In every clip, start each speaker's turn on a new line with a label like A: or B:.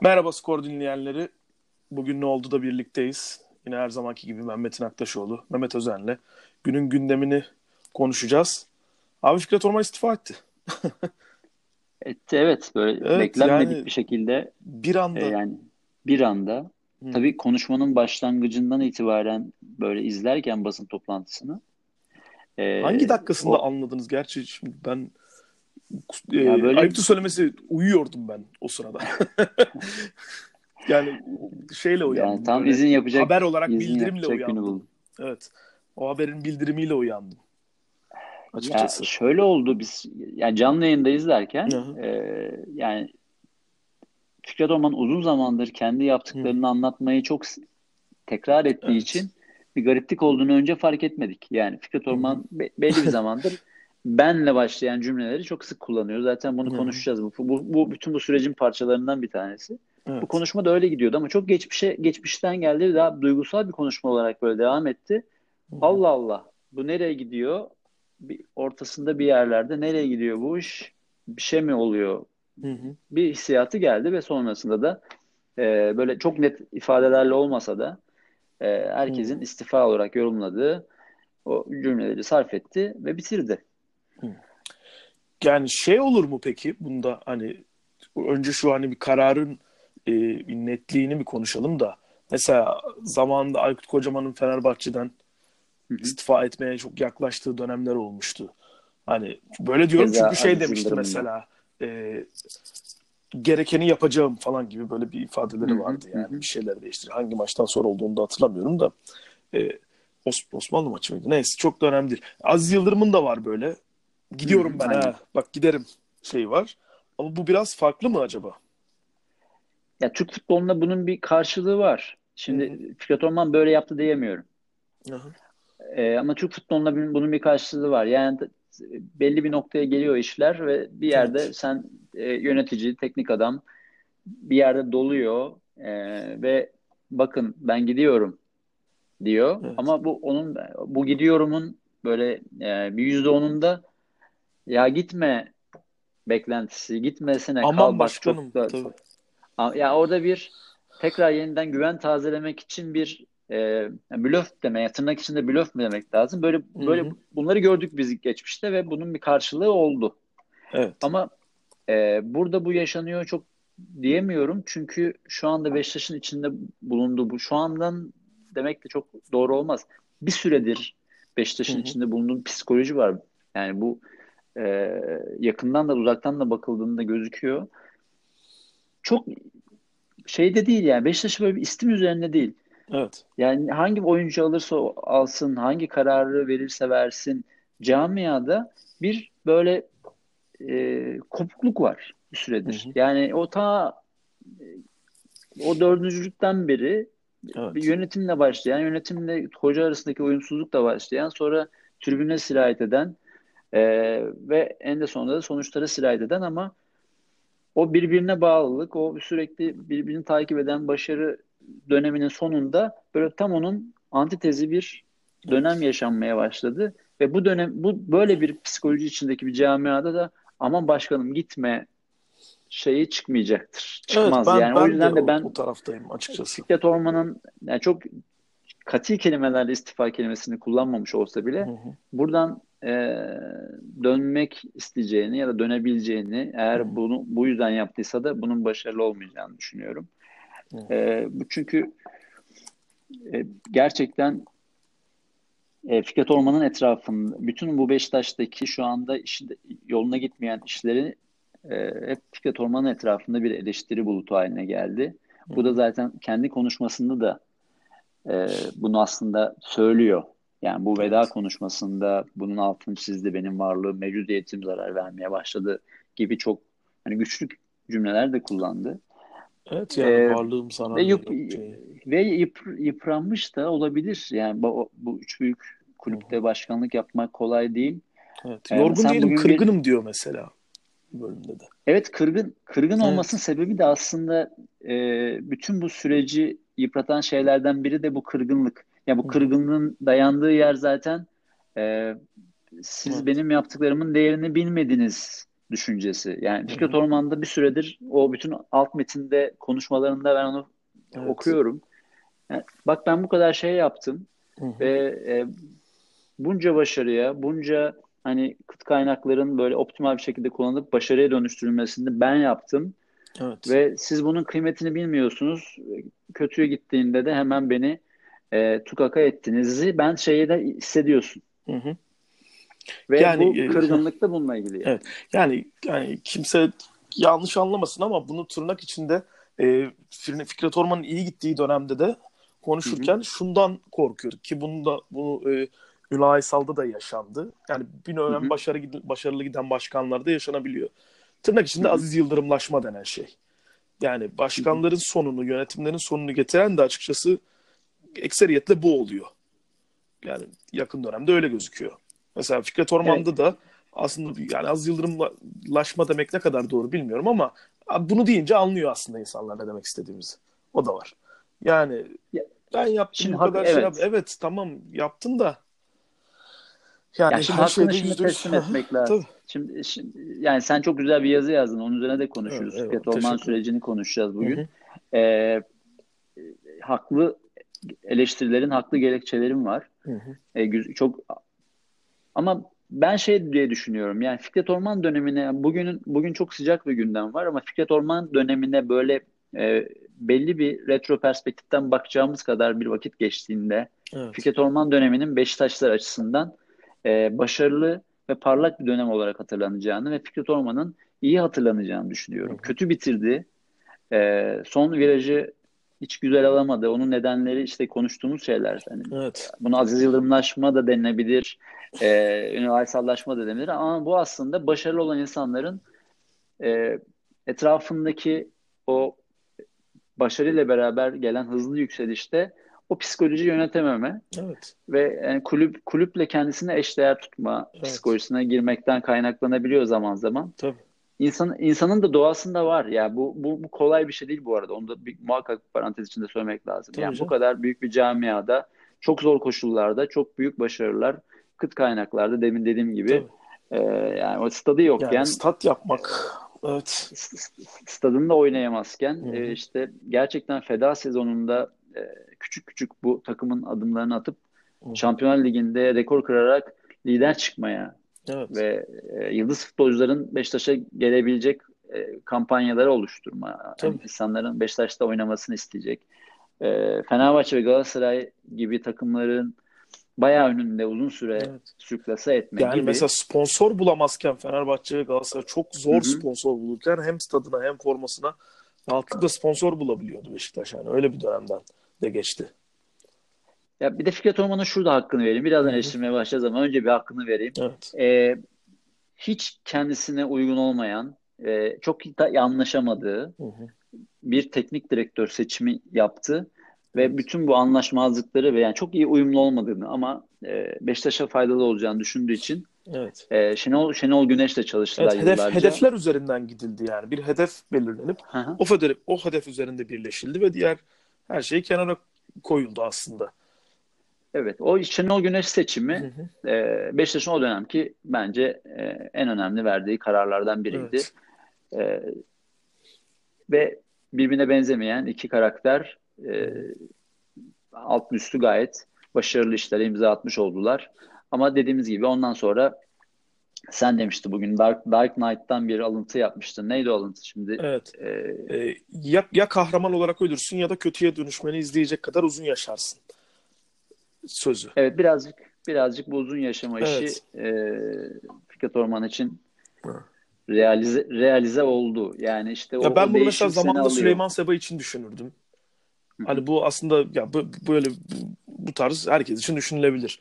A: Merhaba skor dinleyenleri. Bugün ne oldu da birlikteyiz. Yine her zamanki gibi Mehmet Aktaşoğlu, Mehmet Özen'le günün gündemini konuşacağız. Abi Fikret Orman istifa etti.
B: etti evet böyle evet, beklenmedik yani, bir şekilde
A: bir anda
B: e, yani bir anda Hı. tabii konuşmanın başlangıcından itibaren böyle izlerken basın toplantısını
A: e, Hangi dakikasında o, anladınız? Gerçi şimdi ben e, böyle... ayıptı söylemesi uyuyordum ben o sırada. yani şeyle uyandım. Yani
B: tam böyle. izin yapacak.
A: Haber olarak bildirimle uyandım. Evet. O haberin bildirimiyle uyandım.
B: Açıkçası. Ya şöyle oldu biz yani canlı yayında izlerken e, yani Fikret Orman uzun zamandır kendi yaptıklarını Hı. anlatmayı çok tekrar ettiği evet. için bir gariplik olduğunu önce fark etmedik. Yani Fikret Orman be- belli bir zamandır benle başlayan cümleleri çok sık kullanıyor. Zaten bunu Hı. konuşacağız. Bu, bu, bu bütün bu sürecin parçalarından bir tanesi. Evet. Bu konuşma da öyle gidiyordu ama çok geçmişe geçmişten geldi daha duygusal bir konuşma olarak böyle devam etti. Hı. Allah Allah bu nereye gidiyor? Bir ortasında bir yerlerde nereye gidiyor bu iş? Bir şey mi oluyor? Hı hı. Bir hissiyatı geldi ve sonrasında da e, böyle çok net ifadelerle olmasa da e, herkesin hı. istifa olarak yorumladığı o cümleleri sarf etti ve bitirdi.
A: Yani şey olur mu peki bunda hani önce şu hani bir kararın e, netliğini bir konuşalım da mesela zamanında Aykut Kocaman'ın Fenerbahçe'den Hı-hı. istifa etmeye çok yaklaştığı dönemler olmuştu. Hani böyle diyorum Keza çünkü şey demişti mesela e, gerekeni yapacağım falan gibi böyle bir ifadeleri vardı yani bir şeyler değiştir. Hangi maçtan sonra olduğunu da hatırlamıyorum da e, Os Osmanlı maçı mıydı? Neyse çok da önemli değil. Aziz Yıldırım'ın da var böyle. Gidiyorum ben aynen. ha. Bak giderim şey var. Ama bu biraz farklı mı acaba?
B: Ya Türk futbolunda bunun bir karşılığı var. Şimdi Hı-hı. Fikret Orman böyle yaptı diyemiyorum. Ee, ama Türk futbolunda bunun bir karşılığı var. Yani belli bir noktaya geliyor işler ve bir yerde evet. sen e, yönetici, teknik adam bir yerde doluyor e, ve bakın ben gidiyorum diyor. Evet. Ama bu onun bu gidiyorumun böyle e, bir yüzde onunda ya gitme beklentisi gitmesine
A: Aman kal bak çok da
B: tabii. ya orada bir tekrar yeniden güven tazelemek için bir e, blöf deme, tırnak içinde blöf mü demek lazım? Böyle Hı-hı. böyle bunları gördük biz geçmişte ve bunun bir karşılığı oldu.
A: Evet.
B: Ama e, burada bu yaşanıyor çok diyemiyorum çünkü şu anda Beşiktaş'ın içinde bulunduğu bu şu andan demek de çok doğru olmaz. Bir süredir Beşiktaş'ın Hı-hı. içinde bulunduğu psikoloji var. Yani bu e, yakından da uzaktan da bakıldığında gözüküyor. Çok şeyde değil yani Beşiktaş böyle bir istim üzerine değil.
A: Evet.
B: Yani hangi oyuncu alırsa alsın, hangi kararı verirse versin camiada bir böyle e, kopukluk var bir süredir. Hı hı. Yani o ta o dördüncülükten beri evet. bir yönetimle başlayan, yönetimle hoca arasındaki uyumsuzlukla başlayan, sonra tribüne sirayet eden e, ve en de sonunda da sonuçlara sirayet eden ama o birbirine bağlılık, o sürekli birbirini takip eden başarı döneminin sonunda böyle tam onun antitezi bir dönem yaşanmaya başladı ve bu dönem bu böyle bir psikoloji içindeki bir camiada da aman başkanım gitme şeyi çıkmayacaktır. Çıkmaz
A: evet, ben,
B: yani.
A: Ben o yüzden de, de ben o taraftayım açıkçası.
B: Fikret Orman'ın yani çok kati kelimelerle istifa kelimesini kullanmamış olsa bile hı hı. buradan e, dönmek isteyeceğini ya da dönebileceğini eğer bunu bu yüzden yaptıysa da bunun başarılı olmayacağını düşünüyorum. E, bu çünkü e, gerçekten e, Fikret Orman'ın etrafında bütün bu Beşiktaş'taki şu anda iş, yoluna gitmeyen işleri e, hep Fikret Orman'ın etrafında bir eleştiri bulutu haline geldi. Bu da zaten kendi konuşmasında da e, bunu aslında söylüyor. Yani bu veda konuşmasında bunun altını çizdi benim varlığım, mevcudiyetim zarar vermeye başladı gibi çok hani güçlü cümleler de kullandı.
A: Evet yani ee, varlığım sana
B: ve, yıp, şey. ve yıp, yıpranmış da olabilir. Yani bu, bu üç büyük kulüpte Hı-hı. başkanlık yapmak kolay değil.
A: Evet. Yorgun yani değilim, kırgınım bir... diyor mesela bölümde de.
B: Evet, kırgın kırgın evet. olmasının sebebi de aslında e, bütün bu süreci yıpratan şeylerden biri de bu kırgınlık. Yani bu kırgınlığın dayandığı yer zaten e, siz evet. benim yaptıklarımın değerini bilmediniz düşüncesi. Yani Fikret Orman'da bir süredir o bütün alt metinde konuşmalarında ben onu evet. okuyorum. Yani, bak ben bu kadar şey yaptım Hı-hı. ve e, bunca başarıya, bunca hani kıt kaynakların böyle optimal bir şekilde kullanılıp başarıya dönüştürülmesini ben yaptım. Evet. Ve siz bunun kıymetini bilmiyorsunuz. Kötüye gittiğinde de hemen beni e, tukaka ettiğinizi ben şeyi de hissediyorsun. Hı hı. Ve yani, bu e, kırgınlık da bununla ilgili.
A: Yani. Evet. Yani yani kimse yanlış anlamasın ama bunu tırnak içinde e, Fikret Orman'ın iyi gittiği dönemde de konuşurken hı hı. şundan korkuyorduk ki bunu da bunu e, Ünal Aysal'da da yaşandı. Yani bir dönem hı hı. başarı başarılı giden başkanlarda yaşanabiliyor. Tırnak içinde hı hı. Aziz Yıldırımlaşma denen şey. Yani başkanların hı hı. sonunu, yönetimlerin sonunu getiren de açıkçası ekseriyetle bu oluyor. Yani yakın dönemde öyle gözüküyor. Mesela Fikret Orman'da evet. da aslında yani az yıldırımlaşma demek ne kadar doğru bilmiyorum ama bunu deyince anlıyor aslında insanlar ne demek istediğimizi. O da var. Yani ya, ben yaptım şimdi bu kadar şey evet. Yap. Evet tamam yaptın da
B: yani ya şimdi hakkını şimdi teslim etmek lazım. Şimdi, şimdi yani sen çok güzel bir yazı yazdın. Onun üzerine de konuşuruz. Evet, Fikret Orman sürecini konuşacağız bugün. Hı hı. Ee, haklı eleştirilerin haklı gerekçelerim var. Hı hı. E, çok ama ben şey diye düşünüyorum. Yani Fikret Orman dönemine bugünün bugün çok sıcak bir gündem var ama Fikret Orman dönemine böyle e, belli bir retro perspektiften bakacağımız kadar bir vakit geçtiğinde evet. Fikret Orman döneminin Beşiktaşlar açısından e, başarılı ve parlak bir dönem olarak hatırlanacağını ve Fikret Orman'ın iyi hatırlanacağını düşünüyorum. Hı. Kötü bitirdi. E, son virajı hiç güzel alamadı. Onun nedenleri işte konuştuğumuz şeyler. Yani evet. Bunu Aziz Yıldırımlaşma da denilebilir. E, üniversallaşma da denilebilir. Ama bu aslında başarılı olan insanların e, etrafındaki o başarıyla beraber gelen hızlı yükselişte o psikoloji yönetememe evet. ve yani kulüp kulüple kendisini eşdeğer tutma evet. psikolojisine girmekten kaynaklanabiliyor zaman zaman. Tabii. İnsan, insanın da doğasında var. Ya yani bu, bu, bu kolay bir şey değil bu arada. Onu da bir, muhakkak parantez içinde söylemek lazım. Tabii yani canım. bu kadar büyük bir camiada, çok zor koşullarda, çok büyük başarılar, kıt kaynaklarda demin dediğim gibi e, yani o stadı yokken yani
A: stat yapmak evet
B: stadında oynayamazken e, işte gerçekten feda sezonunda e, küçük küçük bu takımın adımlarını atıp Hı. Şampiyonlar Ligi'nde rekor kırarak lider çıkmaya Evet. Ve e, yıldız futbolcuların Beşiktaş'a gelebilecek e, kampanyaları oluşturma. Yani insanların Beşiktaş'ta oynamasını isteyecek. E, Fenerbahçe ve Galatasaray gibi takımların bayağı önünde uzun süre evet. sürklase etmek
A: yani
B: gibi.
A: mesela sponsor bulamazken Fenerbahçe ve Galatasaray çok zor Hı-hı. sponsor bulurken hem stadına hem formasına rahatlıkla sponsor bulabiliyordu Beşiktaş. Yani öyle bir dönemden de geçti.
B: Ya bir de Fikret Orman'ın şurada hakkını vereyim. Birazdan eleştirmeye başlayacağız ama önce bir hakkını vereyim. Evet. Ee, hiç kendisine uygun olmayan, e, çok da anlaşamadığı hı hı. bir teknik direktör seçimi yaptı. Ve bütün bu anlaşmazlıkları ve yani çok iyi uyumlu olmadığını ama e, Beşiktaş'a faydalı olacağını düşündüğü için Evet. E, Şenol Şenol Güneş'le çalıştılar
A: evet, hedef, yıllarca. Hedefler üzerinden gidildi yani. Bir hedef belirlenip Hı-hı. o hedef o hedef üzerinde birleşildi ve diğer her şey kenara koyuldu aslında.
B: Evet, o Şenol Güneş seçimi hı E, Beşiktaş'ın o dönemki bence e, en önemli verdiği kararlardan biriydi. Evet. E, ve birbirine benzemeyen iki karakter e, alt üstü gayet başarılı işlere imza atmış oldular. Ama dediğimiz gibi ondan sonra sen demişti bugün Dark, Dark Knight'tan bir alıntı yapmıştın. Neydi o alıntı şimdi?
A: Evet. Ee, ya, ya kahraman olarak ölürsün ya da kötüye dönüşmeni izleyecek kadar uzun yaşarsın sözü.
B: Evet birazcık birazcık bu uzun yaşama evet. işi e, Fikret Orman için realize realize oldu. Yani işte
A: o, ya ben bunu mesela zamanında Süleyman Seba için düşünürdüm. Hani bu aslında ya bu, böyle bu, bu tarz herkes için düşünülebilir.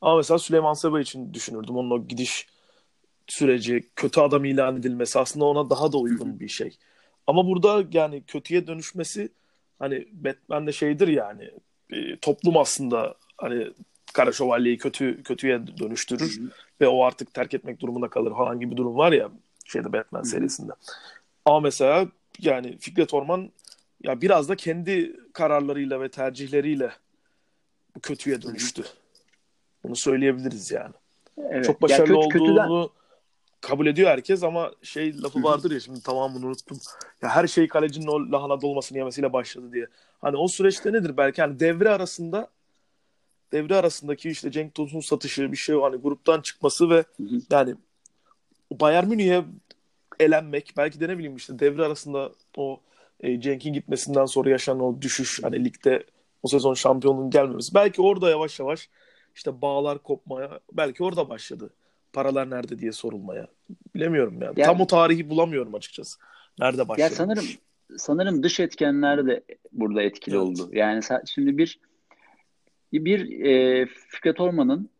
A: Ama mesela Süleyman Seba için düşünürdüm. Onun o gidiş süreci, kötü adam ilan edilmesi aslında ona daha da uygun bir şey. Ama burada yani kötüye dönüşmesi hani Batman'de şeydir yani e, toplum aslında hani Kara Şövalye'yi kötü kötüye dönüştürür Hı-hı. ve o artık terk etmek durumunda kalır falan gibi bir durum var ya şeyde Batman Hı-hı. serisinde. Ama mesela yani Fikret Orman ya biraz da kendi kararlarıyla ve tercihleriyle kötüye dönüştü. Bunu söyleyebiliriz yani. Evet. Çok başarılı ya kötü, olduğunu kötüden... kabul ediyor herkes ama şey lafı vardır ya şimdi tamamını unuttum. Ya her şey kalecinin o lahana dolmasını yemesiyle başladı diye. Hani o süreçte nedir belki hani devre arasında devre arasındaki işte Cenk Tosun'un satışı bir şey hani gruptan çıkması ve yani Bayern Münih'e elenmek belki de ne bileyim işte devre arasında o e, Cenk'in gitmesinden sonra yaşanan o düşüş hani ligde o sezon şampiyonluğun gelmemesi belki orada yavaş yavaş işte bağlar kopmaya belki orada başladı. Paralar nerede diye sorulmaya. Bilemiyorum yani. yani Tam o tarihi bulamıyorum açıkçası. Nerede başladı?
B: Ya sanırım sanırım dış etkenler de burada etkili evet. oldu. Yani şimdi bir bir e, Fikret Orman'ın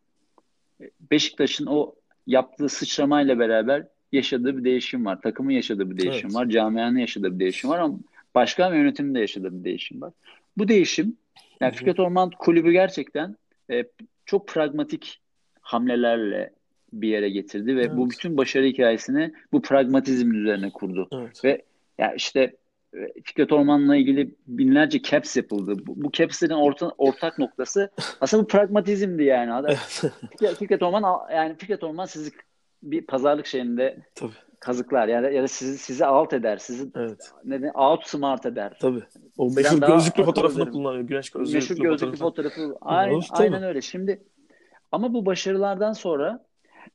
B: Beşiktaş'ın o yaptığı sıçramayla beraber yaşadığı bir değişim var. Takımın yaşadığı bir değişim evet. var. Camianın yaşadığı bir değişim var ama başkan ve yönetimin de yaşadığı bir değişim var. Bu değişim yani Fikret Orman kulübü gerçekten e, çok pragmatik hamlelerle bir yere getirdi ve evet. bu bütün başarı hikayesini bu pragmatizm üzerine kurdu. Evet. Ve ya işte e, Fikret Orman'la ilgili binlerce caps yapıldı. Bu, bu caps'lerin orta, ortak noktası aslında bu pragmatizmdi yani. Fikret Orman yani Fikret Orman sizi bir pazarlık şeyinde Tabii. kazıklar yani ya da sizi sizi alt eder, sizi evet. neden outsmart eder.
A: Tabii. O meşhur gözlüklü fotoğrafını kullanıyor. Güneş gözlüklü,
B: meşhur gözlüklü fotoğrafı. fotoğrafı. Aynen, aynen öyle. Şimdi ama bu başarılardan sonra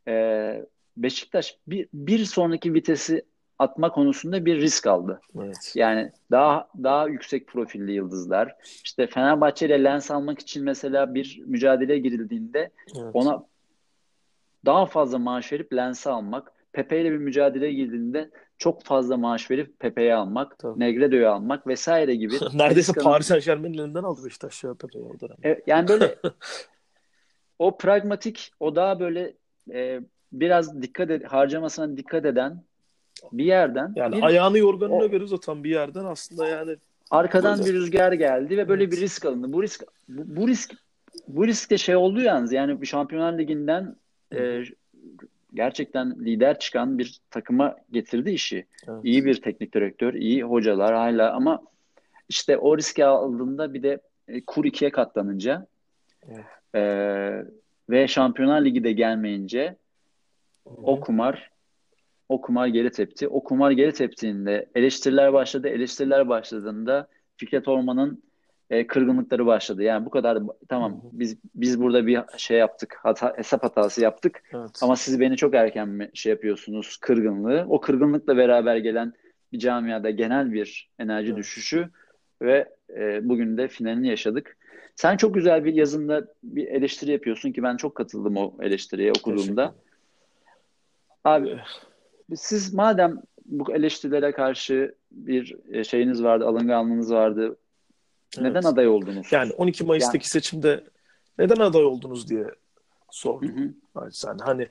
B: e, Beşiktaş bir, bir sonraki vitesi atma konusunda bir risk aldı. Evet. Yani daha daha yüksek profilli yıldızlar. İşte Fenerbahçe ile lens almak için mesela bir mücadele girildiğinde evet. ona daha fazla maaş verip lensi almak, Pepe ile bir mücadele girdiğinde çok fazla maaş verip Pepe'yi almak, Tabii. Negredo'yu almak vesaire gibi.
A: Neredeyse Meksika'nın... Paris Saint Germain'in elinden aldı Beşiktaş ya Pepe'yi o dönem.
B: Evet, yani böyle o pragmatik, o daha böyle e, biraz dikkat ed- harcamasına dikkat eden bir yerden.
A: Yani bir, ayağını yorganına o, göre uzatan bir yerden aslında yani.
B: Arkadan bir rüzgar geldi ve böyle evet. bir risk alındı. Bu risk bu, bu risk bu risk de şey oldu yalnız yani bir Şampiyonlar Ligi'nden e, gerçekten lider çıkan bir takıma getirdi işi. Evet. İyi bir teknik direktör, iyi hocalar hala ama işte o riski aldığında bir de e, kur ikiye katlanınca evet. e, ve Şampiyonlar Ligi de gelmeyince Hı-hı. o kumar o kumar geri tepti. O kumar geri teptiğinde eleştiriler başladı. Eleştiriler başladığında Fikret Orman'ın e, kırgınlıkları başladı. Yani bu kadar tamam biz biz burada bir şey yaptık. Hata, hesap hatası yaptık. Evet. Ama siz beni çok erken mi şey yapıyorsunuz kırgınlığı. O kırgınlıkla beraber gelen bir camiada genel bir enerji evet. düşüşü ve e, bugün de finalini yaşadık. Sen çok güzel bir yazında bir eleştiri yapıyorsun ki ben çok katıldım o eleştiriye okuduğumda. Abi siz madem bu eleştirilere karşı bir e, şeyiniz vardı, alınganlığınız vardı. Neden evet. aday oldunuz?
A: Yani 12 Mayıs'taki yani... seçimde neden aday oldunuz diye sordum. Yani hani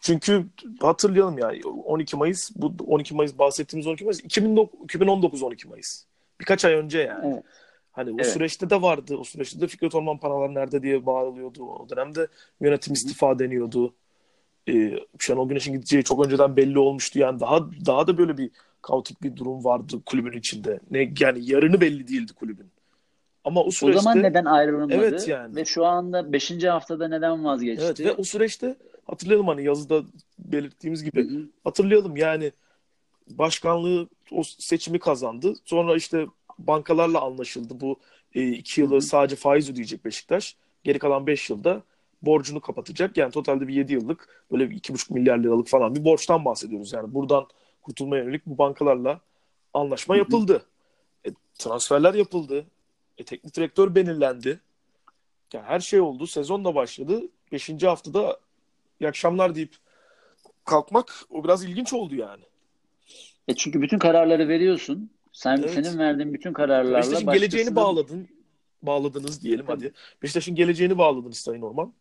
A: çünkü hatırlayalım ya 12 Mayıs bu 12 Mayıs bahsettiğimiz 12 Mayıs 2019 12 Mayıs. Birkaç ay önce yani. Evet. Hani o evet. süreçte de vardı. O süreçte de Fikret Orman paralar nerede diye bağırılıyordu. O dönemde yönetim istifa deniyordu. Ee, Şenol Güneş'in gideceği çok önceden belli olmuştu. Yani daha daha da böyle bir kaotik bir durum vardı kulübün içinde. Ne yani yarını belli değildi kulübün. Ama o süreçte
B: O zaman neden ayrılmadı? Evet yani. Ve şu anda 5. haftada neden vazgeçti? Evet
A: ve o süreçte hatırlayalım hani yazıda belirttiğimiz gibi Hı-hı. hatırlayalım yani başkanlığı o seçimi kazandı. Sonra işte bankalarla anlaşıldı. Bu e, iki yılı Hı-hı. sadece faiz ödeyecek Beşiktaş. Geri kalan beş yılda borcunu kapatacak. Yani totalde bir yedi yıllık böyle bir iki buçuk milyar liralık falan bir borçtan bahsediyoruz. Yani buradan kurtulmaya yönelik bu bankalarla anlaşma yapıldı. E, transferler yapıldı. E, teknik direktör belirlendi. Yani her şey oldu. Sezon da başladı. Beşinci haftada iyi akşamlar deyip kalkmak o biraz ilginç oldu yani.
B: E çünkü bütün kararları veriyorsun. Sen evet. senin verdiğin bütün kararlarla
A: Beşiktaş'ın başkasının... geleceğini bağladın. Bağladınız diyelim Tabii. hadi. Beşiktaş'ın geleceğini bağladınız Sayın Orman.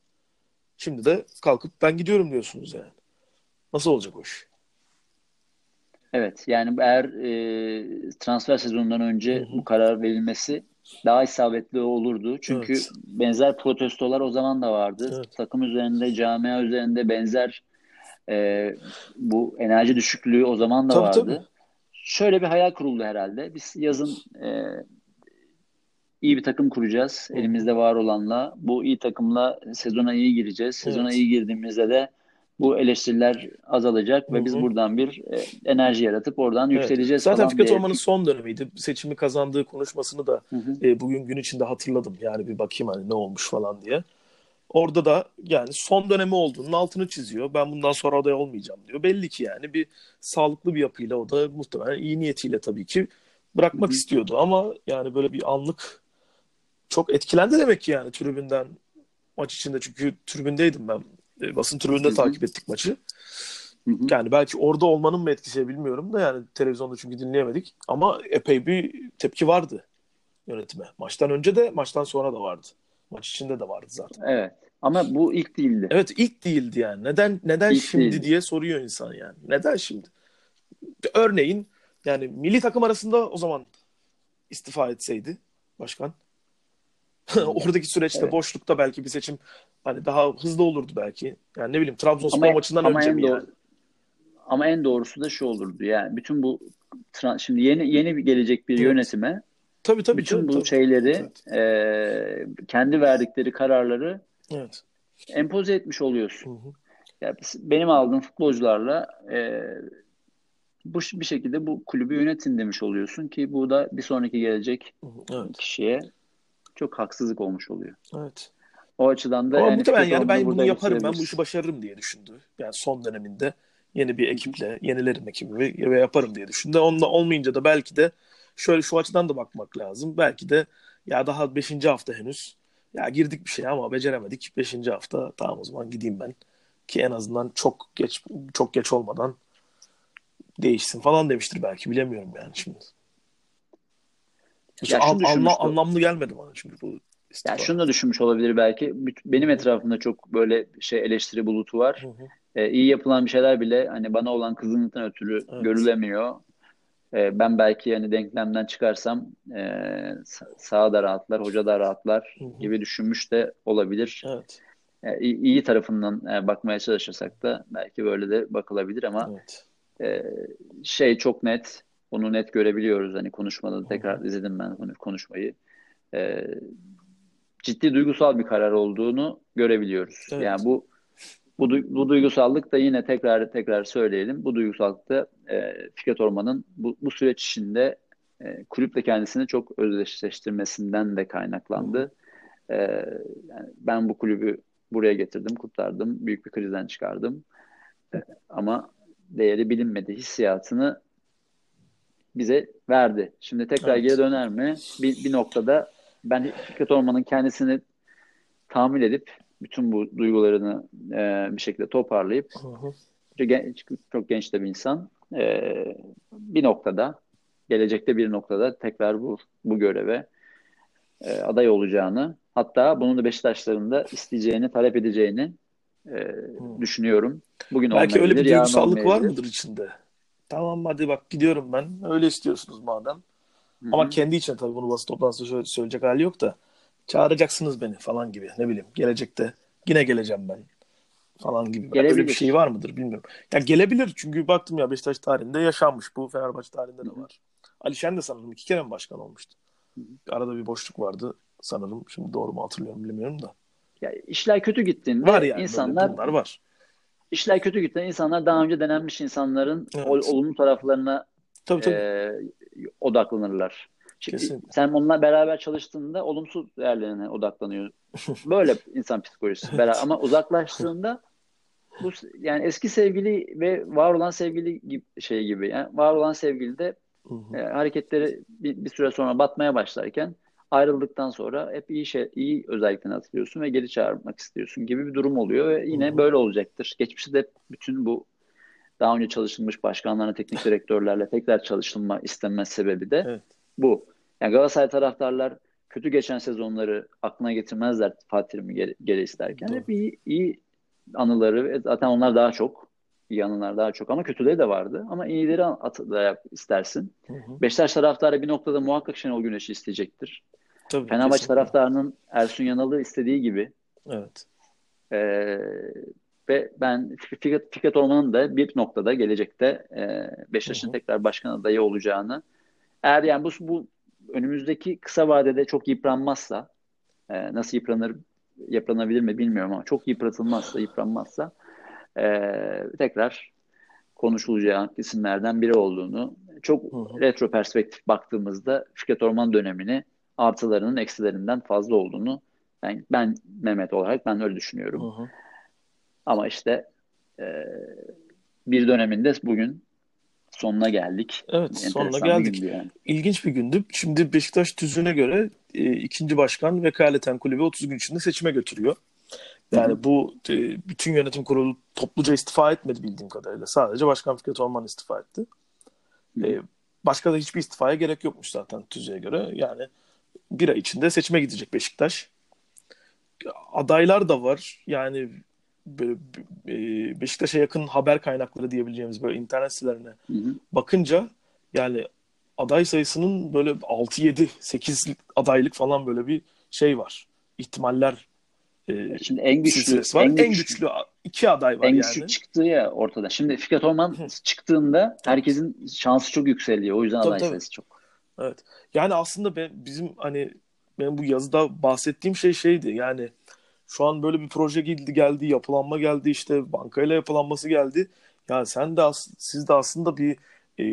A: Şimdi de kalkıp ben gidiyorum diyorsunuz yani. Nasıl olacak o iş?
B: Evet yani eğer e, transfer sezonundan önce hı hı. bu karar verilmesi daha isabetli olurdu. Çünkü evet. benzer protestolar o zaman da vardı. Evet. Takım üzerinde, camia üzerinde benzer e, bu enerji düşüklüğü o zaman da tabii, vardı. Tabii. Şöyle bir hayal kuruldu herhalde. Biz yazın e, iyi bir takım kuracağız. Elimizde var olanla. Bu iyi takımla sezona iyi gireceğiz. Sezona evet. iyi girdiğimizde de bu eleştiriler azalacak Hı-hı. ve biz buradan bir e, enerji yaratıp oradan evet. yükseleceğiz
A: Zaten falan Fikret diye. Orman'ın son dönemiydi. Seçimi kazandığı konuşmasını da e, bugün gün içinde hatırladım. Yani bir bakayım hani ne olmuş falan diye. Orada da yani son dönemi olduğunun altını çiziyor. Ben bundan sonra aday olmayacağım diyor. Belli ki yani bir sağlıklı bir yapıyla o da muhtemelen iyi niyetiyle tabii ki bırakmak Hı-hı. istiyordu. Ama yani böyle bir anlık çok etkilendi demek ki yani tribünden maç içinde. Çünkü tribündeydim ben. E, basın tribünde Hı-hı. takip ettik maçı. Hı-hı. Yani belki orada olmanın mı etkisi bilmiyorum da yani televizyonda çünkü dinleyemedik. Ama epey bir tepki vardı yönetime. Maçtan önce de maçtan sonra da vardı. Maç içinde de vardı zaten.
B: Evet. Ama bu ilk değildi.
A: Evet ilk değildi yani. Neden neden ilk şimdi değildi. diye soruyor insan yani. Neden şimdi? Örneğin yani milli takım arasında o zaman istifa etseydi başkan. Oradaki süreçte evet. boşlukta belki bir seçim hani daha hızlı olurdu belki. Yani ne bileyim Trabzonspor ama, maçından ama önce mi doğru, yani?
B: Ama en doğrusu da şu olurdu yani bütün bu şimdi yeni yeni gelecek bir evet. yönetime Tabii tabii. Bütün tabii, bu tabii. şeyleri evet. e, kendi verdikleri kararları evet. empoze etmiş oluyorsun. Hı hı. Yani benim aldığım futbolcularla e, bu bir şekilde bu kulübü yönetin demiş oluyorsun ki bu da bir sonraki gelecek evet. kişiye çok haksızlık olmuş oluyor.
A: Evet.
B: O açıdan da
A: Ama yani muhtemelen yani ben bunu yaparım, ben bu işi başarırım diye düşündü. Yani son döneminde yeni bir ekiple, yenilerim ekibi ve yaparım diye düşündü. Onunla olmayınca da belki de şöyle şu açıdan da bakmak lazım. Belki de ya daha 5. hafta henüz. Ya girdik bir şey ama beceremedik. 5. hafta tamam o zaman gideyim ben. Ki en azından çok geç çok geç olmadan değişsin falan demiştir belki bilemiyorum yani şimdi. Ya an, anla, anlamlı gelmedi bana çünkü bu
B: istifa. Ya şunu da düşünmüş olabilir belki. Benim etrafımda çok böyle şey eleştiri bulutu var. Hı hı. Ee, iyi yapılan bir şeyler bile hani bana olan kızgınlıktan ötürü evet. görülemiyor. E, ben belki yani denklemden çıkarsam e, sağ da rahatlar, hoca da rahatlar hı hı. gibi düşünmüş de olabilir. Evet. E, iyi tarafından e, bakmaya çalışırsak da belki böyle de bakılabilir ama evet. e, şey çok net, onu net görebiliyoruz. Hani konuşmada tekrar izledim ben konuşmayı. E, ciddi duygusal bir karar olduğunu görebiliyoruz. Evet. Yani bu bu, bu duygusallık da yine tekrar tekrar söyleyelim. Bu duygusallık da e, Fikret Orman'ın bu, bu süreç içinde e, kulüple kendisini çok özdeşleştirmesinden de kaynaklandı. E, yani ben bu kulübü buraya getirdim, kurtardım, büyük bir krizden çıkardım. E, ama değeri bilinmedi hissiyatını bize verdi. Şimdi tekrar evet. geri döner mi? Bir, bir noktada ben Fikret Orman'ın kendisini tahammül edip bütün bu duygularını e, bir şekilde toparlayıp hı hı. Çok, genç, çok genç de bir insan e, bir noktada gelecekte bir noktada tekrar bu bu göreve e, aday olacağını hatta bunun da Beşiktaşların da isteyeceğini talep edeceğini e, düşünüyorum.
A: Bugün Belki öyle bir duygusallık var mıdır içinde? Tamam hadi bak gidiyorum ben. Öyle istiyorsunuz madem. Hı-hı. Ama kendi için tabii bunu basın toplantısında söyleyecek hali yok da çağıracaksınız beni falan gibi ne bileyim gelecekte yine geleceğim ben falan gibi. Gelebilir. Öyle bir şey var mıdır bilmiyorum. Ya gelebilir çünkü baktım ya Beşiktaş tarihinde yaşanmış. Bu Fenerbahçe tarihinde de var. Ali Şen de sanırım iki kere mi başkan olmuştu? Hı-hı. Arada bir boşluk vardı sanırım. Şimdi doğru mu hatırlıyorum bilmiyorum da.
B: Ya işler kötü gittiğinde var yani, insanlar
A: bunlar var.
B: İşler kötü gittiğinde insanlar daha önce denenmiş insanların evet. olumlu taraflarına tabii, tabii. E, odaklanırlar. Kesinlikle. Sen onunla beraber çalıştığında olumsuz değerlerine odaklanıyor. Böyle insan psikolojisi. Beraber. Ama uzaklaştığında bu yani eski sevgili ve var olan sevgili gibi, şey gibi. Yani var olan sevgilide e, hareketleri bir, bir süre sonra batmaya başlarken ayrıldıktan sonra hep iyi şey iyi özelliklerini hatırlıyorsun ve geri çağırmak istiyorsun gibi bir durum oluyor ve yine hı. böyle olacaktır. Geçmişte de bütün bu daha önce çalışılmış başkanlarla, teknik direktörlerle tekrar çalışılma istenme sebebi de evet bu. Yani Galatasaray taraftarlar kötü geçen sezonları aklına getirmezler Fatih Terim'i geri, geri isterken. Doğru. Hep iyi, iyi anıları zaten onlar daha çok iyi anılar daha çok ama kötüleri de vardı. Ama iyileri atarak istersin. Hı hı. Beşiktaş taraftarı bir noktada muhakkak Şenol Güneş'i isteyecektir. Tabii, Fenerbahçe kesinlikle. taraftarının Ersun Yanal'ı istediği gibi.
A: Evet.
B: Ee, ve ben Fikret, Fikret Orman'ın da bir noktada gelecekte e, Beşiktaş'ın tekrar başkan adayı olacağını eğer yani bu, bu önümüzdeki kısa vadede çok yıpranmazsa e, nasıl yıpranır yıpranabilir mi bilmiyorum ama çok yıpratılmazsa yıpranmazsa e, tekrar konuşulacağı isimlerden biri olduğunu çok hı hı. retro perspektif baktığımızda Fikret Orman dönemini artılarının eksilerinden fazla olduğunu ben, ben Mehmet olarak ben öyle düşünüyorum. Hı hı. Ama işte e, bir döneminde bugün sonuna geldik.
A: Evet Enteresan sonuna geldik. Bir yani. İlginç bir gündü. Şimdi Beşiktaş tüzüğüne göre e, ikinci başkan vekaleten kulübü 30 gün içinde seçime götürüyor. Yani Hı-hı. bu e, bütün yönetim kurulu topluca istifa etmedi bildiğim kadarıyla. Sadece Başkan Fikret Orman istifa etti. E, başka da hiçbir istifaya gerek yokmuş zaten tüzüğe göre. Yani bir ay içinde seçime gidecek Beşiktaş. Adaylar da var. Yani böyle e, Beşiktaş'a yakın haber kaynakları diyebileceğimiz böyle internet sitelerine hı hı. bakınca yani aday sayısının böyle 6 7 8 adaylık falan böyle bir şey var. İhtimaller
B: e, Şimdi en güçlü
A: var. En, en güçlü, iki aday var en yani. En güçlü
B: çıktığı ya ortada. Şimdi Fikret Orman çıktığında herkesin şansı çok yükseliyor. O yüzden tabii, aday tabii. sayısı çok.
A: Evet. Yani aslında ben, bizim hani ben bu yazıda bahsettiğim şey şeydi. Yani şu an böyle bir proje geldi, geldi yapılanma geldi işte bankayla yapılanması geldi. Ya sen de siz de aslında bir e,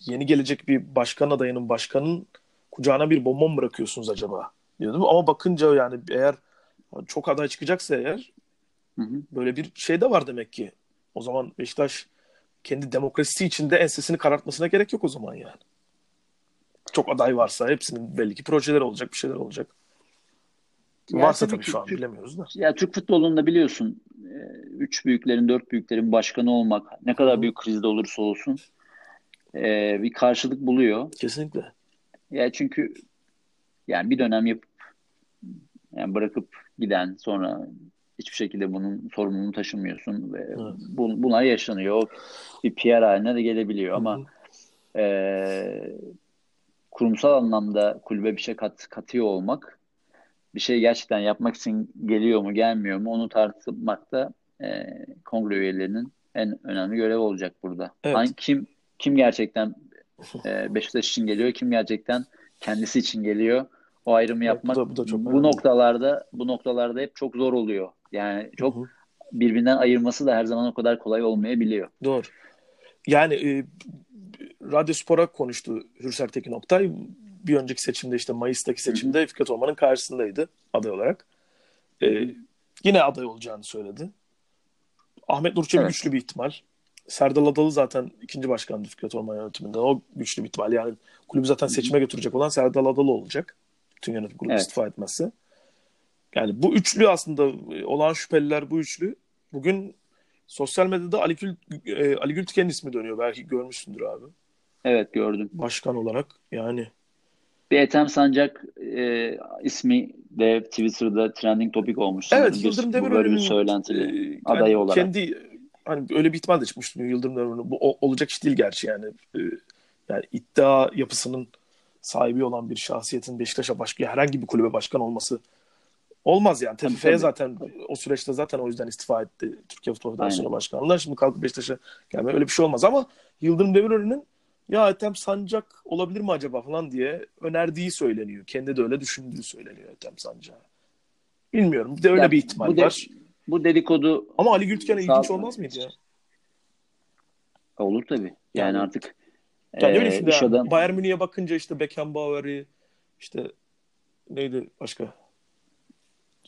A: yeni gelecek bir başkan adayının başkanın kucağına bir bomba mı bırakıyorsunuz acaba diyordum. Ama bakınca yani eğer çok aday çıkacaksa eğer hı hı. böyle bir şey de var demek ki. O zaman Beşiktaş kendi demokrasisi içinde ensesini karartmasına gerek yok o zaman yani. Çok aday varsa hepsinin belli ki projeler olacak, bir şeyler olacak. Yani Varsa tabii, tabii şu an Türk, bilemiyoruz da.
B: Ya Türk futbolunda biliyorsun e, üç büyüklerin, dört büyüklerin başkanı olmak ne kadar büyük krizde olursa olsun e, bir karşılık buluyor.
A: Kesinlikle.
B: Ya çünkü yani bir dönem yapıp yani bırakıp giden sonra hiçbir şekilde bunun sorumluluğunu taşımıyorsun ve evet. bu, bunlar yaşanıyor. Bir PR haline de gelebiliyor Hı-hı. ama e, kurumsal anlamda kulübe bir şey kat, katıyor olmak bir şey gerçekten yapmak için geliyor mu gelmiyor mu onu tartışmak da e, kongre üyelerinin en önemli görevi olacak burada. Evet. Hangi, kim kim gerçekten e, Beşiktaş için geliyor, kim gerçekten kendisi için geliyor. O ayrımı yapmak bu, da, bu, da çok bu noktalarda bu noktalarda hep çok zor oluyor. Yani çok Hı-hı. birbirinden ayırması da her zaman o kadar kolay olmayabiliyor.
A: Doğru. Yani e, Radyo Spor'a konuştu Hürser Tekin Oktay bir önceki seçimde işte Mayıs'taki seçimde Hı. Fikret Orman'ın karşısındaydı aday olarak. Ee, yine aday olacağını söyledi. Ahmet Nur evet. güçlü bir ihtimal. Serdal Adalı zaten ikinci başkandı Fikret Orman yönetiminde. O güçlü bir ihtimal. Yani kulübü zaten seçime götürecek olan Serdal Adalı olacak. Bütün yönetim kurulu evet. istifa etmezse. Yani bu üçlü aslında olan şüpheliler bu üçlü. Bugün sosyal medyada Ali, Gül, e, Ali Gültiken'in ismi dönüyor. Belki görmüşsündür abi.
B: Evet gördüm.
A: Başkan olarak yani
B: bir Ethem Sancak e, ismi de Twitter'da trending topik olmuş.
A: Evet Yıldırım Demirören'in
B: söylentili e, adayı yani olarak.
A: Kendi hani öyle bir ihtimal de çıkmıştı Yıldırım Demirören'in. Bu o, olacak iş değil gerçi yani. E, yani iddia yapısının sahibi olan bir şahsiyetin Beşiktaş'a başka herhangi bir kulübe başkan olması olmaz yani. TFF zaten o süreçte zaten o yüzden istifa etti Türkiye Futbol Federasyonu Başkanlığı'ndan. Şimdi kalkıp Beşiktaş'a gelme öyle bir şey olmaz ama Yıldırım Demirören'in ya Ethem Sancak olabilir mi acaba falan diye önerdiği söyleniyor. Kendi de öyle düşündüğü söyleniyor Ethem Sancak. Bilmiyorum. Bir de öyle ya, bir ihtimal bu de, var.
B: Bu dedikodu
A: Ama Ali Gültken ilginç olmaz mıydı ya?
B: Olur tabii. Yani, yani artık
A: yani e, şimdi yani, adam... Bayern Münih'e bakınca işte Beckenbauer'i işte neydi başka?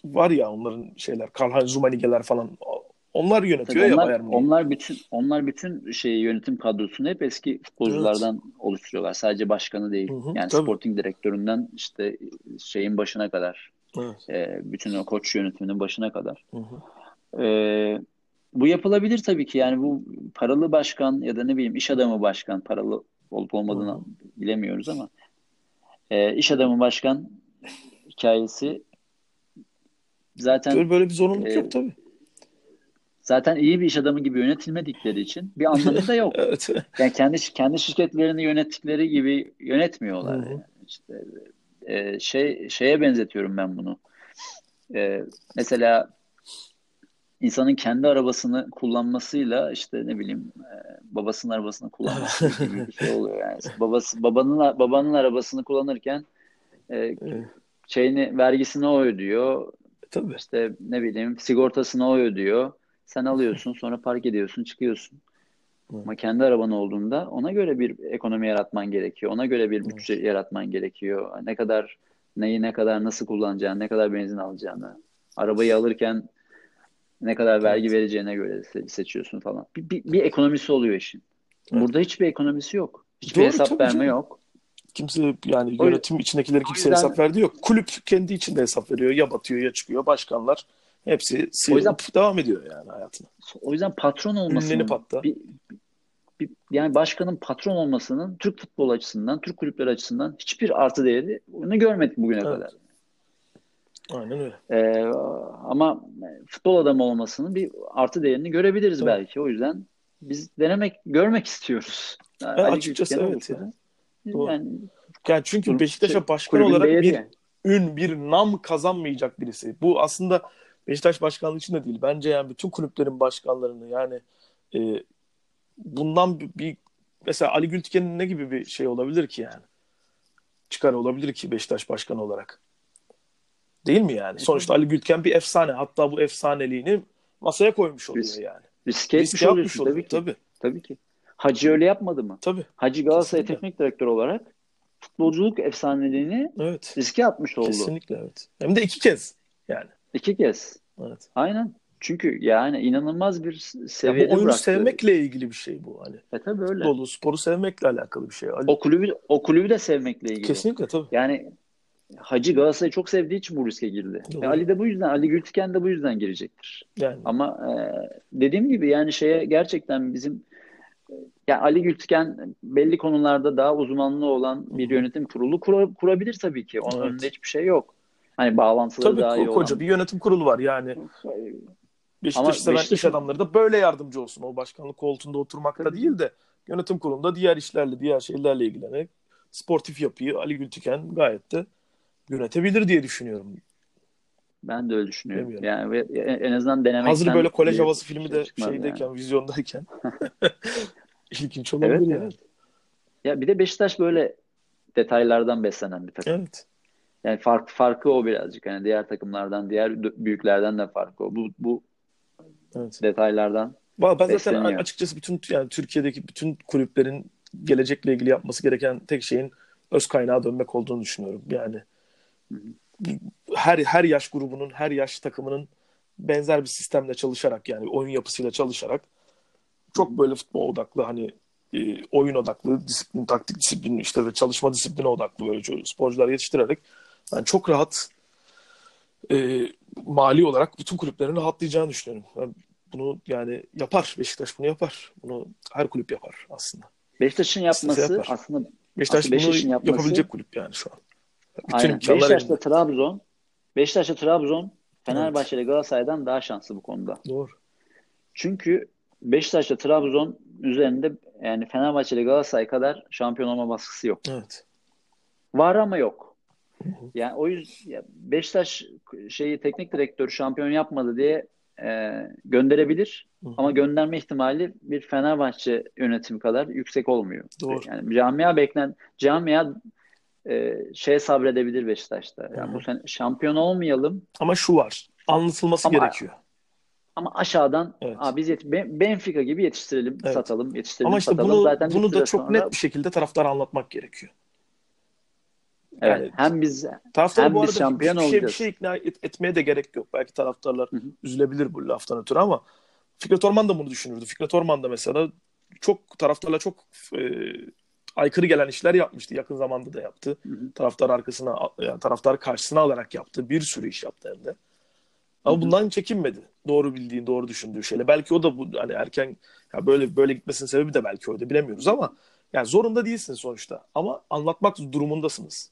A: Var ya onların şeyler. Karl-Heinz Rummenigge'ler falan onlar yönetiyor Tabii
B: onlar,
A: ya Bayern Münih.
B: Onlar bütün onlar bütün şey yönetim kadrosunu hep eski futbolculardan evet. oluşturuyorlar. Sadece başkanı değil. Hı hı, yani tabii. sporting direktöründen işte şeyin başına kadar. Evet. E, bütün o koç yönetiminin başına kadar. Hı hı. E, bu yapılabilir tabii ki. Yani bu paralı başkan ya da ne bileyim iş adamı başkan paralı olup olmadığını hı hı. bilemiyoruz ama e, iş adamı başkan hikayesi zaten
A: böyle, böyle bir zorunluluk e, yok tabii
B: zaten iyi bir iş adamı gibi yönetilmedikleri için bir anlamı da yok. evet. Yani kendi kendi şirketlerini yönettikleri gibi yönetmiyorlar. Yani. İşte e, şey şeye benzetiyorum ben bunu. E, mesela insanın kendi arabasını kullanmasıyla işte ne bileyim e, babasının arabasını kullanması gibi bir şey oluyor yani. Babası babanın babanın arabasını kullanırken e, şeyini vergisini o ödüyor. Tabii. İşte ne bileyim sigortasını o ödüyor Sen alıyorsun sonra park ediyorsun çıkıyorsun. Evet. Ama kendi araban olduğunda ona göre bir ekonomi yaratman gerekiyor. Ona göre bir bütçe evet. yaratman gerekiyor. Ne kadar neyi ne kadar nasıl kullanacağını, ne kadar benzin alacağını. Arabayı alırken ne kadar vergi evet. vereceğine göre seçiyorsun falan. Bir, bir, bir ekonomisi oluyor işin. Evet. Burada hiçbir ekonomisi yok. Hiçbir Doğru, hesap verme canım. yok.
A: Kimse yani o yönetim içindekileri kimse yüzden, hesap verdi yok. Kulüp kendi içinde hesap veriyor. Ya batıyor ya çıkıyor. Başkanlar hepsi sıyrılıp devam ediyor yani hayatına.
B: O yüzden patron olmasının bir, bir, yani başkanın patron olmasının Türk futbol açısından, Türk kulüpleri açısından hiçbir artı değeri onu görmedik bugüne evet. kadar.
A: Aynen öyle.
B: Ee, ama futbol adamı olmasının bir artı değerini görebiliriz Tabii. belki. O yüzden biz denemek, görmek istiyoruz.
A: Yani evet, açıkçası evet. Yani. Yani, yani çünkü Beşiktaş'a başkan olarak bir yani. ün, bir nam kazanmayacak birisi. Bu aslında Beşiktaş başkanlığı için de değil. Bence yani bütün kulüplerin başkanlarını yani e, bundan bir, bir mesela Ali Gültiken'in ne gibi bir şey olabilir ki yani? Çıkar olabilir ki Beşiktaş başkanı olarak. Değil mi yani? Sonuçta Ali Gültiken bir efsane. Hatta bu efsaneliğini masaya koymuş oluyor
B: Risk,
A: yani.
B: Riske etmiş oluyorsun tabii ki. Tabii. tabii ki. Hacı öyle yapmadı mı?
A: Tabii.
B: Hacı Galatasaray Kesinlikle. teknik direktör olarak futbolculuk efsaneliğini evet. riske atmış oldu.
A: Kesinlikle evet. Hem de iki kez yani.
B: İki kez. Evet. Aynen. Çünkü yani inanılmaz bir seviyede ya
A: bu oyunu bıraktı. sevmekle ilgili bir şey bu hani.
B: E tabii öyle.
A: Futbolu, sporu sevmekle alakalı bir şey. Ali...
B: O kulübü o kulübü de sevmekle ilgili.
A: Kesinlikle tabii.
B: Yani Hacı Galatasaray'ı çok sevdiği için bu riske girdi. E Ali de bu yüzden, Ali Gültiken de bu yüzden girecektir. Yani. Ama e, dediğim gibi yani şeye gerçekten bizim yani Ali Gültiken belli konularda daha uzmanlığı olan bir yönetim kurulu kur, kurabilir tabii ki. Onun evet. önünde hiçbir şey yok. Hani bağlantıları tabii, daha iyi
A: koca olan. bir yönetim kurulu var yani. Beşiktaş seven Beşiktaş... iş adamları da böyle yardımcı olsun. O başkanlık koltuğunda oturmakta tabii. değil de yönetim kurulunda diğer işlerle, diğer şeylerle ilgilenerek sportif yapıyı Ali Gültiken gayet de yönetebilir diye düşünüyorum.
B: Ben de öyle düşünüyorum. Bilmiyorum. Yani en azından denemekten...
A: Hazır böyle kolej havası filmi de şeydeyken, yani. vizyondayken ilginç olabilir evet, yani. Evet.
B: Ya bir de Beşiktaş böyle detaylardan beslenen bir takım.
A: Evet.
B: Yani fark, farkı o birazcık. Yani diğer takımlardan, diğer büyüklerden de farkı o. Bu, bu evet. detaylardan
A: ben besleniyor. zaten açıkçası bütün yani Türkiye'deki bütün kulüplerin gelecekle ilgili yapması gereken tek şeyin öz kaynağa dönmek olduğunu düşünüyorum. Yani her her yaş grubunun, her yaş takımının benzer bir sistemle çalışarak yani oyun yapısıyla çalışarak çok böyle futbol odaklı hani e, oyun odaklı, disiplin, taktik disiplin işte ve çalışma disipline odaklı böyle sporcular yetiştirerek yani çok rahat e, mali olarak bütün kulüplerin rahatlayacağını düşünüyorum. Yani bunu yani yapar. Beşiktaş bunu yapar. Bunu her kulüp yapar aslında.
B: Beşiktaş'ın yapması aslında
A: Beşiktaş aslında bunu yapması, yapabilecek kulüp yani şu an.
B: Bütün Aynen. Beşiktaş'ta Trabzon Beşiktaş'ta Trabzon Fenerbahçe ile evet. Galatasaray'dan daha şanslı bu konuda.
A: Doğru.
B: Çünkü Beşiktaş'ta Trabzon üzerinde yani Fenerbahçe ile Galatasaray kadar şampiyon olma baskısı yok.
A: Evet.
B: Var ama yok. Yani o yüzden Beşiktaş şeyi teknik direktör şampiyon yapmadı diye e, gönderebilir. Hı. Ama gönderme ihtimali bir Fenerbahçe yönetimi kadar yüksek olmuyor.
A: Doğru.
B: Yani camia beklen camia e, şeye sabredebilir Beşiktaş'ta. Yani Hı. bu sene şampiyon olmayalım.
A: Ama şu var. Anlatılması ama, gerekiyor.
B: Ama aşağıdan evet. Aa, biz yet Benfica gibi yetiştirelim, evet. satalım, yetiştirelim,
A: ama işte
B: satalım.
A: Bunu, Zaten bunu da çok sonra... net bir şekilde taraftara anlatmak gerekiyor.
B: Evet. Yani, hem biz hem bu
A: biz şampiyon bir şey, olacağız. Bir şey ikna et, etmeye de gerek yok. Belki taraftarlar Hı-hı. üzülebilir bu laftan ötürü ama Fikret Orman da bunu düşünürdü. Fikret Orman da mesela çok taraftarla çok e, aykırı gelen işler yapmıştı. Yakın zamanda da yaptı. Hı-hı. Taraftar arkasına yani taraftar karşısına alarak yaptı. Bir sürü iş yaptı hem de. Ama Hı-hı. bundan çekinmedi. Doğru bildiğin, doğru düşündüğü şeyle. Belki o da bu hani erken ya böyle böyle gitmesinin sebebi de belki oydu. Bilemiyoruz ama yani zorunda değilsiniz sonuçta. Ama anlatmak durumundasınız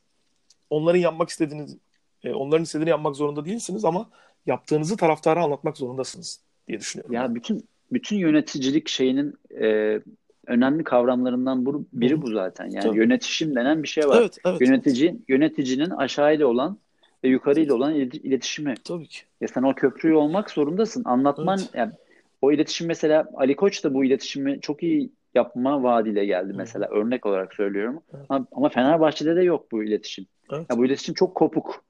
A: onların yapmak istediğiniz, e, onların istediğini yapmak zorunda değilsiniz ama yaptığınızı taraftara anlatmak zorundasınız diye düşünüyorum.
B: Ya bütün bütün yöneticilik şeyinin e, önemli kavramlarından bu, biri bu zaten. Yani Tabii. yönetişim denen bir şey var. Evet, evet, Yönetici evet. yöneticinin aşağıyla olan ve yukarıyla olan iletişimi.
A: Tabii ki.
B: Ya sen o köprüyü olmak zorundasın. Anlatman evet. yani o iletişim mesela Ali Koç da bu iletişimi çok iyi yapma vaadiyle geldi mesela. Hı. Örnek olarak söylüyorum. Evet. Ama, ama Fenerbahçe'de de yok bu iletişim. Evet. Ya bu iletişim çok kopuk.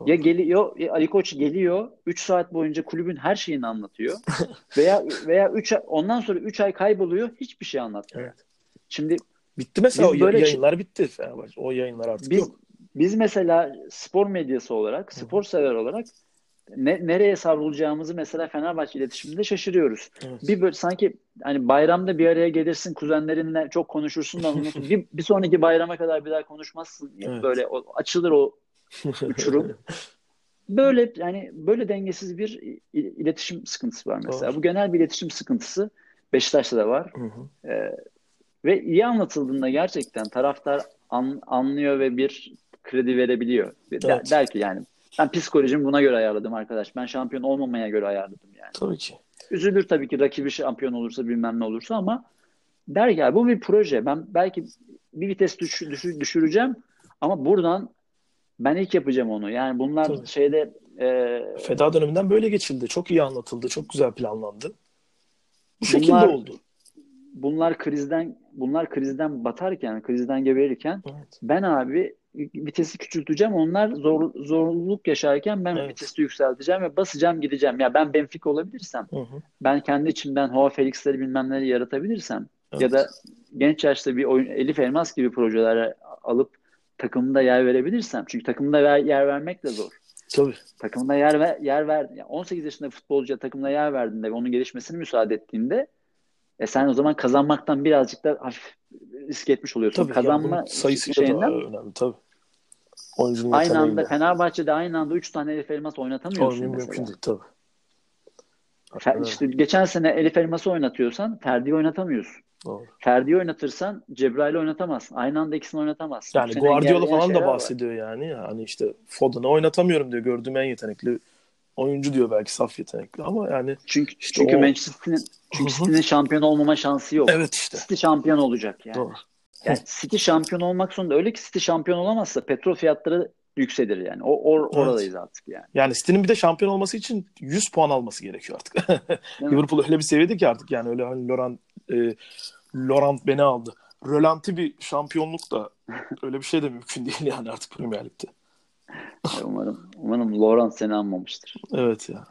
B: Doğru. Ya geliyor ya Ali Koç geliyor 3 saat boyunca kulübün her şeyini anlatıyor. veya veya 3 ondan sonra 3 ay kayboluyor hiçbir şey anlatmıyor. Evet. Şimdi
A: bitti mesela o böyle yayınlar bitti Fenerbahçe. O yayınlar artık
B: biz,
A: yok.
B: Biz mesela spor medyası olarak, spor sever olarak ne, nereye savrulacağımızı mesela Fenerbahçe iletişiminde şaşırıyoruz. Evet. Bir böyle sanki hani bayramda bir araya gelirsin kuzenlerinle çok konuşursun da bir, bir sonraki bayrama kadar bir daha konuşmazsın. Evet. Böyle o, açılır o uçurum. böyle yani böyle dengesiz bir iletişim sıkıntısı var mesela. Doğru. Bu genel bir iletişim sıkıntısı Beşiktaş'ta da var. Hı hı. Ee, ve iyi anlatıldığında gerçekten taraftar an, anlıyor ve bir kredi verebiliyor. Evet. Der, der ki yani ben psikolojimi buna göre ayarladım arkadaş. Ben şampiyon olmamaya göre ayarladım yani.
A: Tabii ki.
B: Üzülür tabii ki rakibi şampiyon olursa bilmem ne olursa ama der ki bu bir proje. Ben belki bir vites düş, düş, düşüreceğim ama buradan ben ilk yapacağım onu. Yani bunlar tabii. şeyde
A: e, Feda döneminden böyle geçildi. Çok iyi anlatıldı. Çok güzel planlandı. Bu şekilde bunlar, oldu.
B: Bunlar krizden bunlar krizden batarken, krizden geberirken evet. ben abi vitesi küçülteceğim. Onlar zor, zorluk yaşarken ben evet. vitesi yükselteceğim ve basacağım gideceğim. Ya ben Benfica olabilirsem, hı hı. ben kendi içimden Hava Felix'leri bilmem neleri yaratabilirsem evet. ya da genç yaşta bir oyun, Elif Elmas gibi projelere alıp takımda yer verebilirsem. Çünkü takımda yer, yer vermek de zor.
A: Tabii.
B: Takımda yer ver, yer ver. Yani 18 yaşında futbolcuya takımda yer verdiğinde ve onun gelişmesini müsaade ettiğinde e sen o zaman kazanmaktan birazcık da hafif risk etmiş oluyorsun.
A: Tabii,
B: Kazanma
A: yani sayısı şeyinden, da önemli tabii.
B: Oyuncunun aynı anda Fenerbahçe'de aynı anda 3 tane Elif Elmas oynatamıyorsun Oyun. Mümkün değil tabii. Fer, işte geçen sene Elif Elmas'ı oynatıyorsan Ferdi'yi oynatamıyorsun. Doğru. Ferdi'yi oynatırsan Cebrail'i oynatamazsın. Aynı anda ikisini oynatamazsın.
A: Yani Guardiola falan da bahsediyor var. yani. Hani işte Foden'ı oynatamıyorum diyor. Gördüğüm en yetenekli oyuncu diyor belki saf yetenekli ama yani
B: çünkü işte çünkü o... Manchester'ın çünkü City'nin şampiyon olmama şansı yok.
A: Evet işte.
B: City şampiyon olacak yani. Doğru. Yani City şampiyon olmak zorunda. Öyle ki City şampiyon olamazsa petrol fiyatları yükselir yani. O or, oradayız evet. artık yani.
A: Yani City'nin bir de şampiyon olması için 100 puan alması gerekiyor artık. Liverpool öyle bir seviyede ki artık yani öyle hani Laurent e, Laurent beni aldı. Rölanti bir şampiyonluk da öyle bir şey de mümkün değil yani artık Premier Lig'de.
B: umarım umarım Laurent seni almamıştır.
A: Evet ya.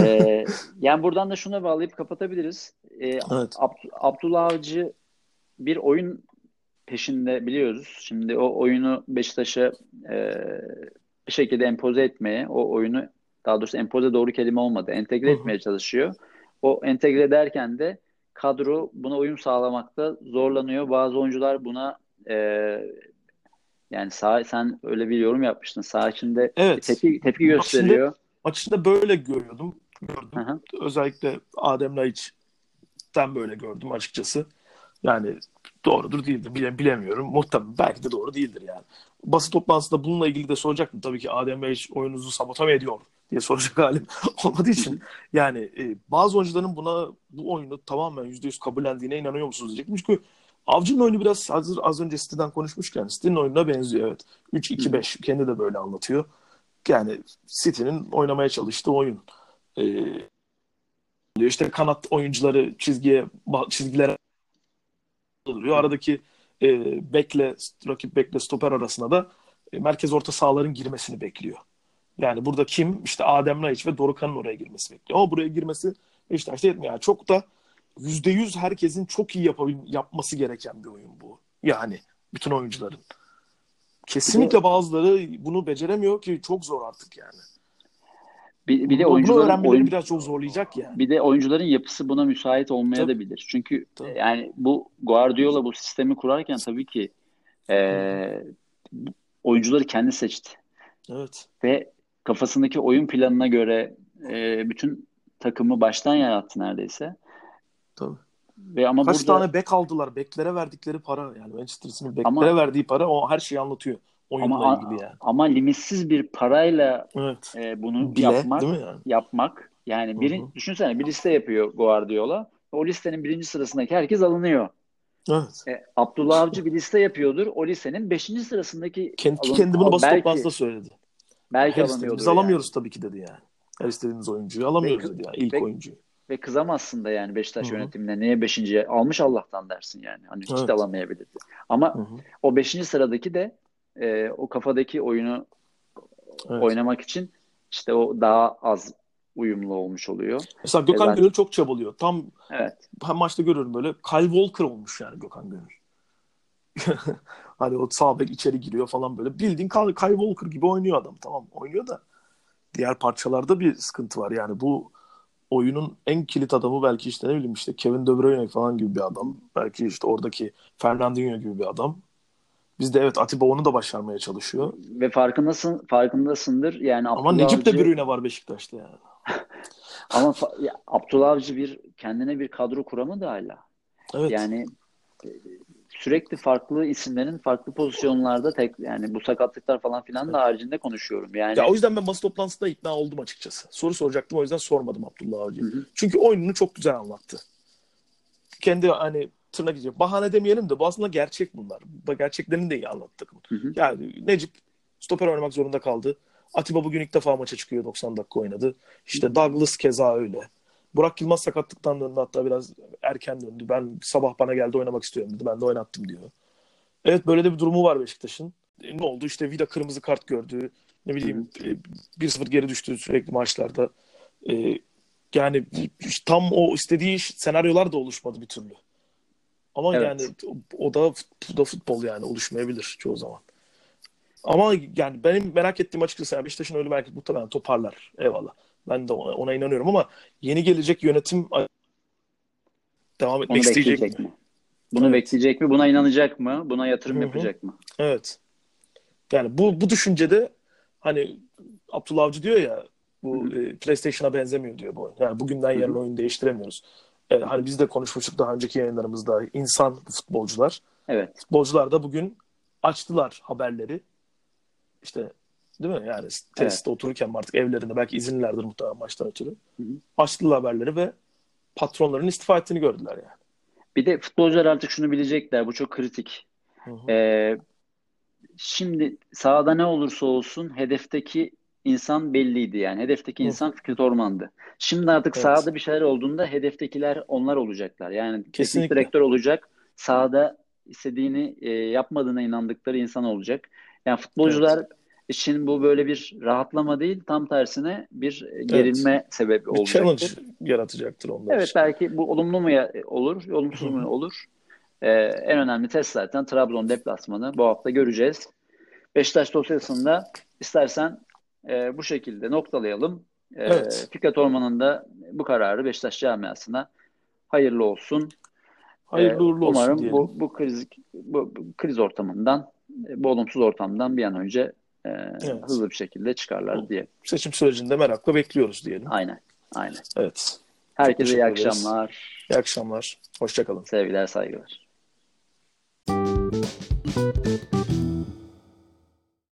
B: ee, yani buradan da şuna bağlayıp kapatabiliriz. Ee, evet. Abd- Abdullah Avcı bir oyun peşinde biliyoruz. Şimdi o oyunu Beşiktaş'a e, bir şekilde empoze etmeye, o oyunu daha doğrusu empoze doğru kelime olmadı. Entegre etmeye çalışıyor. O entegre ederken de kadro buna uyum sağlamakta zorlanıyor. Bazı oyuncular buna e, yani sağ, sen öyle bir yorum yapmıştın. Sağ içinde evet. tepki, tepki gösteriyor.
A: Maçında böyle görüyordum. Gördüm. Hı-hı. Özellikle Adem Laiç'ten böyle gördüm açıkçası. Yani doğrudur değildir bile, bilemiyorum. Muhtemelen belki de doğru değildir yani. Basın toplantısında bununla ilgili de soracaktım. Tabii ki Adem Bey oyununuzu sabote mi ediyor diye soracak halim olmadığı için. Yani e, bazı oyuncuların buna bu oyunu tamamen %100 kabullendiğine inanıyor musunuz diyecektim. Çünkü Avcı'nın oyunu biraz hazır az önce City'den konuşmuşken City'nin oyununa benziyor evet. 3-2-5 kendi de böyle anlatıyor. Yani City'nin oynamaya çalıştığı oyun. Ee, işte kanat oyuncuları çizgiye çizgilere duruyor. Aradaki e, bekle, rakip bekle stoper arasında da e, merkez orta sahaların girmesini bekliyor. Yani burada kim? İşte Adem Laiç ve Dorukan'ın oraya girmesi bekliyor. Ama buraya girmesi Beşiktaş'ta yetmiyor. Yani çok da yüzde yüz herkesin çok iyi yapabil yapması gereken bir oyun bu. Yani bütün oyuncuların. Kesinlikle bazıları bunu beceremiyor ki çok zor artık yani.
B: Bir, bir de oyuncuların
A: öğrenmeleri oyun, biraz çok zorlayacak yani.
B: Bir de oyuncuların yapısı buna müsait olmaya tabii. da bilir. Çünkü tabii. yani bu Guardiola bu sistemi kurarken tabii ki e, oyuncuları kendi seçti.
A: Evet.
B: Ve kafasındaki oyun planına göre e, bütün takımı baştan yarattı neredeyse.
A: Tabii. Ve ama Kaç burada... tane bek aldılar? Beklere verdikleri para yani Manchester City'nin beklere ama... verdiği para o her şeyi anlatıyor oyunla ama, ilgili yani.
B: Ama limitsiz bir parayla evet. e, bunu Bile, yapmak yani? yapmak yani biri, Hı-hı. düşünsene bir liste yapıyor Guardiola. O listenin birinci sırasındaki herkes alınıyor.
A: Evet.
B: E, Abdullah Avcı bir liste yapıyordur. O listenin beşinci sırasındaki
A: kendi, alın, kendi bunu basın belki, toplantısında söyledi.
B: Belki alınıyordur.
A: Biz alamıyoruz yani. tabii ki dedi yani. Her istediğimiz oyuncuyu alamıyoruz ve, dedi yani ilk ve, oyuncuyu.
B: Ve kızamazsın da yani Beşiktaş Hı-hı. yönetimine. Niye beşinciye almış Allah'tan dersin yani. Hani hiç evet. de alamayabilirdi. Ama Hı-hı. o beşinci sıradaki de e, o kafadaki oyunu evet. oynamak için işte o daha az uyumlu olmuş oluyor.
A: Mesela Gökhan. Gönül çok çabalıyor. Tam evet. hem maçta görüyorum böyle Kyle Walker olmuş yani Gökhan Gönül. hani o sağ bek içeri giriyor falan böyle. Bildiğin Kyle, Kyle Walker gibi oynuyor adam. Tamam oynuyor da diğer parçalarda bir sıkıntı var. Yani bu oyunun en kilit adamı belki işte ne bileyim işte Kevin De Bruyne falan gibi bir adam. Belki işte oradaki Fernandinho gibi bir adam. Biz de evet Atiba onu da başarmaya çalışıyor.
B: Ve farkındasın, farkındasındır. Yani
A: Ama Necip de Bruyne var Beşiktaş'ta yani.
B: Ama ya, Abdullah Avcı bir kendine bir kadro kuramı da hala. Evet. Yani e, sürekli farklı isimlerin farklı pozisyonlarda tek yani bu sakatlıklar falan filan evet. da haricinde konuşuyorum. Yani
A: Ya o yüzden ben basın toplantısında ikna oldum açıkçası. Soru soracaktım o yüzden sormadım Abdullah Avcı. Çünkü oyununu çok güzel anlattı. Kendi hani tırnak içi bahane demeyelim de bu aslında gerçek bunlar. Bu gerçeklerini de iyi anlattı Yani Necip stoper oynamak zorunda kaldı. Atiba bugün ilk defa maça çıkıyor 90 dakika oynadı. İşte Douglas keza öyle. Burak Yılmaz sakatlıktan döndü hatta biraz erken döndü. Ben sabah bana geldi oynamak istiyorum dedi. Ben de oynattım diyor. Evet böyle de bir durumu var Beşiktaş'ın. E, ne oldu? İşte Vida kırmızı kart gördü. Ne bileyim e, 1-0 geri düştü sürekli maçlarda. E, yani tam o istediği senaryolar da oluşmadı bir türlü. Ama evet. yani o da, o da futbol yani oluşmayabilir çoğu zaman. Ama yani benim merak ettiğim açıkçası yani Beşiktaş'ın öyle belki muhtemelen toparlar. Eyvallah. Ben de ona, ona inanıyorum ama yeni gelecek yönetim devam etmek Onu isteyecek mi? mi?
B: Bunu evet. bekleyecek mi? Buna inanacak mı? Buna yatırım Hı-hı. yapacak mı?
A: Evet. Yani bu bu düşüncede hani Abdullah Avcı diyor ya bu e, PlayStation'a benzemiyor diyor bu oyun. Yani bugünden yarın oyun değiştiremiyoruz. E, hani biz de konuşmuştuk daha önceki yayınlarımızda insan futbolcular.
B: Evet.
A: Futbolcular da bugün açtılar haberleri. İşte Değil mi? Yani tesiste evet. otururken artık evlerinde belki izinlerdir muhtemelen maçtan ötürü. Hı hı. Açtılar haberleri ve patronların istifa ettiğini gördüler yani.
B: Bir de futbolcular artık şunu bilecekler. Bu çok kritik. Hı hı. Ee, şimdi sahada ne olursa olsun hedefteki insan belliydi yani. Hedefteki insan Fikret Orman'dı. Şimdi artık evet. sahada bir şeyler olduğunda hedeftekiler onlar olacaklar. Yani kesinlikle direktör olacak. Sahada istediğini e, yapmadığına inandıkları insan olacak. Yani futbolcular evet için bu böyle bir rahatlama değil, tam tersine bir gerilme evet. sebebi bir olacaktır. challenge
A: yaratacaktır onlar
B: Evet için. belki bu olumlu mu olur, olumsuz mu olur? Ee, en önemli test zaten Trabzon deplasmanı. Bu hafta göreceğiz. Beşiktaş dosyasında istersen e, bu şekilde noktalayalım. E, evet. Fikret Orman'ın da bu kararı Beşiktaş camiasına hayırlı olsun.
A: Hayırlı uğurlu olsun
B: Umarım diyelim. bu, bu kriz bu, bu kriz ortamından, bu olumsuz ortamdan bir an önce e, evet. hızlı bir şekilde çıkarlar diye.
A: Seçim sürecinde merakla bekliyoruz diyelim.
B: Aynen. Aynen.
A: Evet.
B: Herkese iyi akşamlar.
A: İyi akşamlar. Hoşçakalın.
B: Sevgiler, saygılar.